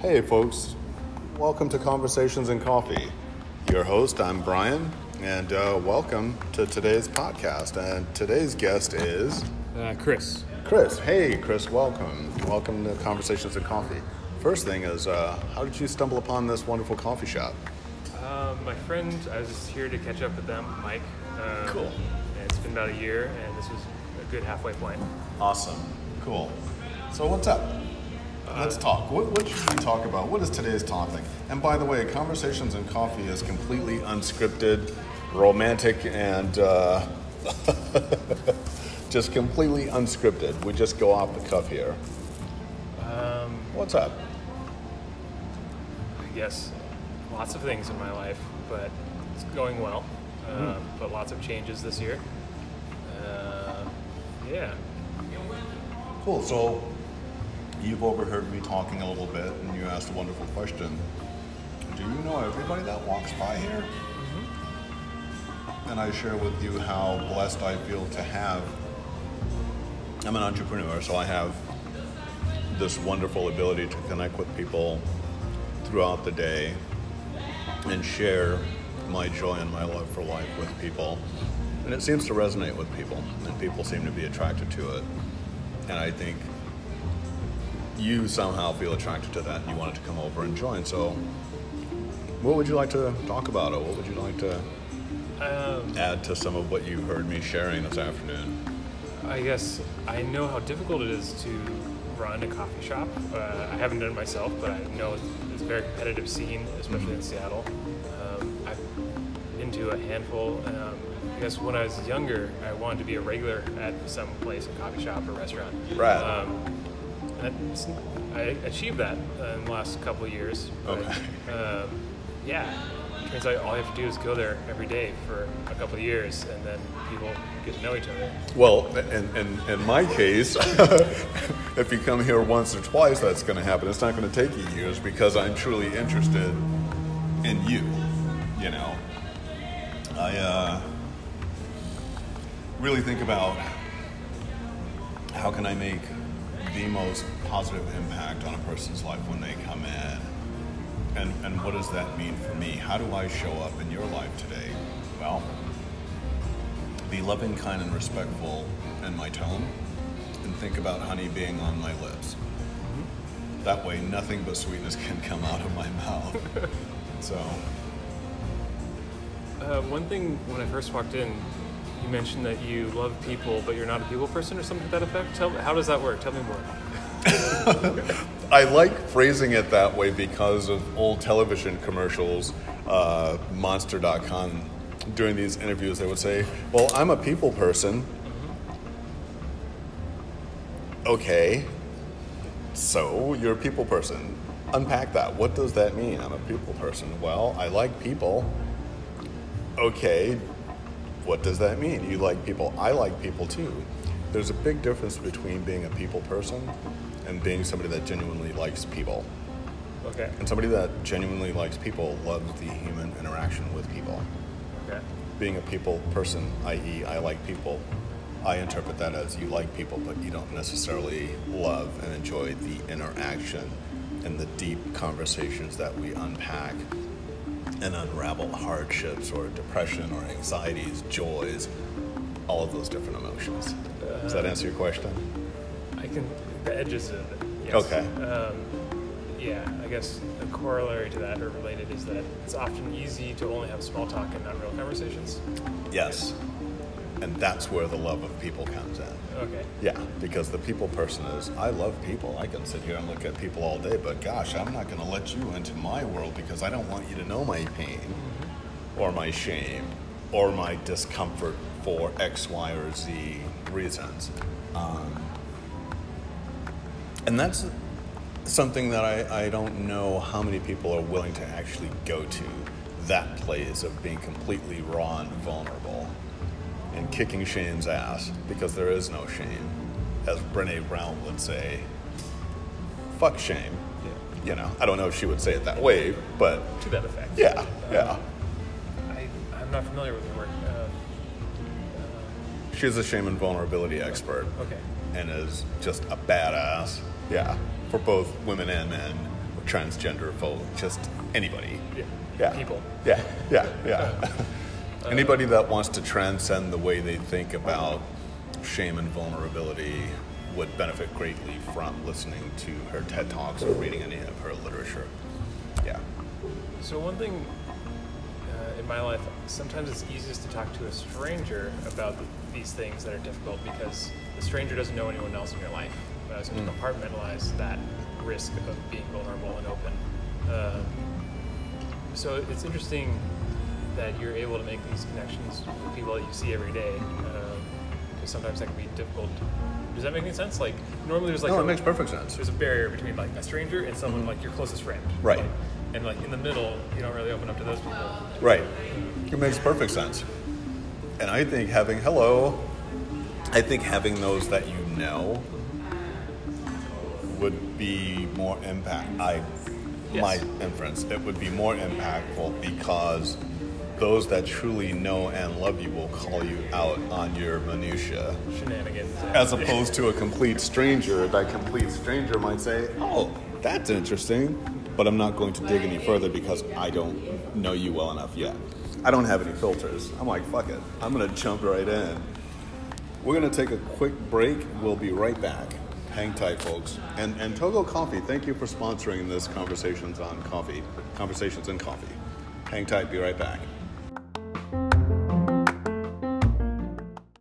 Hey, folks. Welcome to Conversations in Coffee. Your host, I'm Brian, and uh, welcome to today's podcast. And today's guest is Uh, Chris. Chris. Hey, Chris, welcome. Welcome to Conversations in Coffee. First thing is, uh, how did you stumble upon this wonderful coffee shop? Um, my friend, I was here to catch up with them, Mike. Um, Cool. And it's been about a year, and this was a good halfway point. Awesome. Cool. So, what's up? Let's talk. What, what should we talk about? What is today's topic? And by the way, Conversations in Coffee is completely unscripted, romantic, and uh, just completely unscripted. We just go off the cuff here. Um, What's up? I guess lots of things in my life, but it's going well. Um, Hmm. But lots of changes this year. Yeah. Cool. So, you've overheard me talking a little bit, and you asked a wonderful question. Do you know everybody that walks by here? Mm-hmm. And I share with you how blessed I feel to have. I'm an entrepreneur, so I have this wonderful ability to connect with people throughout the day and share my joy and my love for life with people. And it seems to resonate with people, and people seem to be attracted to it. And I think you somehow feel attracted to that and you wanted to come over and join. So, what would you like to talk about, or what would you like to Um, add to some of what you heard me sharing this afternoon? I guess I know how difficult it is to run a coffee shop. Uh, I haven't done it myself, but I know it's, a very competitive scene, especially in Seattle. Um, I've been to a handful. Um, I guess when I was younger, I wanted to be a regular at some place, a coffee shop or restaurant. Right. Um, and I achieved that in the last couple of years. But, Okay. um, yeah. Turns out all you have to do is go there every day for a couple of years, and then people get to know each other. Well, in, in, in my case, if you come here once or twice, that's going to happen. It's not going to take you years because I'm truly interested in you. You know, I uh, really think about how can I make the most positive impact on a person's life when they come in, and and what does that mean for me? How do I show up in your life today? Well be loving, kind, and respectful in my tone, and think about honey being on my lips. That way, nothing but sweetness can come out of my mouth. so, Uh, one thing when I first walked in, you mentioned that you love people, but you're not a people person, or something to that effect. Tell how does that work? Tell me more. I like phrasing it that way because of old television commercials, uh, Monster.com. During these interviews, they would say, Well, I'm a people person. Okay, so you're a people person. Unpack that. What does that mean? I'm a people person. Well, I like people. Okay, what does that mean? You like people. I like people too. There's a big difference between being a people person and being somebody that genuinely likes people. Okay. And somebody that genuinely likes people loves the human interaction with people. Okay. Being a people person, i.e., I like people, I interpret that as you like people, but you don't necessarily love and enjoy the interaction and the deep conversations that we unpack and unravel hardships or depression or anxieties, joys, all of those different emotions. Does that answer your question? I can the edges of it. Yes. Okay. Um, yeah, I guess a corollary to that or related is that it's often easy to only have small talk and not real conversations. Yes. And that's where the love of people comes in. Okay. Yeah, because the people person is, I love people. I can sit here and look at people all day, but gosh, I'm not going to let you into my world because I don't want you to know my pain or my shame or my discomfort for X, Y, or Z reasons. Um, and that's something that I, I don't know how many people are willing to actually go to that place of being completely raw and vulnerable and kicking shame's ass because there is no shame. As Brene Brown would say, fuck shame. Yeah. You know, I don't know if she would say it that way, but To that effect. yeah, yeah. I, I'm not familiar with the word. Uh, She's a shame and vulnerability expert. Okay. And is just a badass. Yeah. For both women and men, or transgender folk, just anybody. Yeah. Yeah. People. Yeah, yeah, yeah. Anybody that wants to transcend the way they think about shame and vulnerability would benefit greatly from listening to her TED Talks or reading any of her literature. Yeah. So one thing uh, in my life, sometimes it's easiest to talk to a stranger about th- these things that are difficult because the stranger doesn't know anyone else in your life. Uh, so to compartmentalize that risk of being vulnerable and open. Um, so it's interesting that you're able to make these connections with people that you see every day. Uh, because sometimes that can be difficult. Does that make any sense? Like normally there's like No, a- it makes perfect sense. there's a barrier between like a stranger and someone mm-hmm. like your closest friend. Right. Like, and like in the middle, you don't really open up to those people. Right. It makes perfect sense. And I think having, hello, I think having those that you know would be more impact. I, Yes. my inference, it would be more impactful because those that truly know and love you will call you out on your minutia. Shenanigans. As opposed to a complete stranger, that complete stranger might say, "Oh, that's interesting," but I'm not going to dig any further because I don't know you well enough yet. I don't have any filters. I'm like, "Fuck it, I'm gonna jump right in." We're gonna take a quick break. We'll be right back. Hang tight, folks. And and Tougo Coffee, thank you for sponsoring this conversations on coffee, conversations in coffee. Hang tight. Be right back.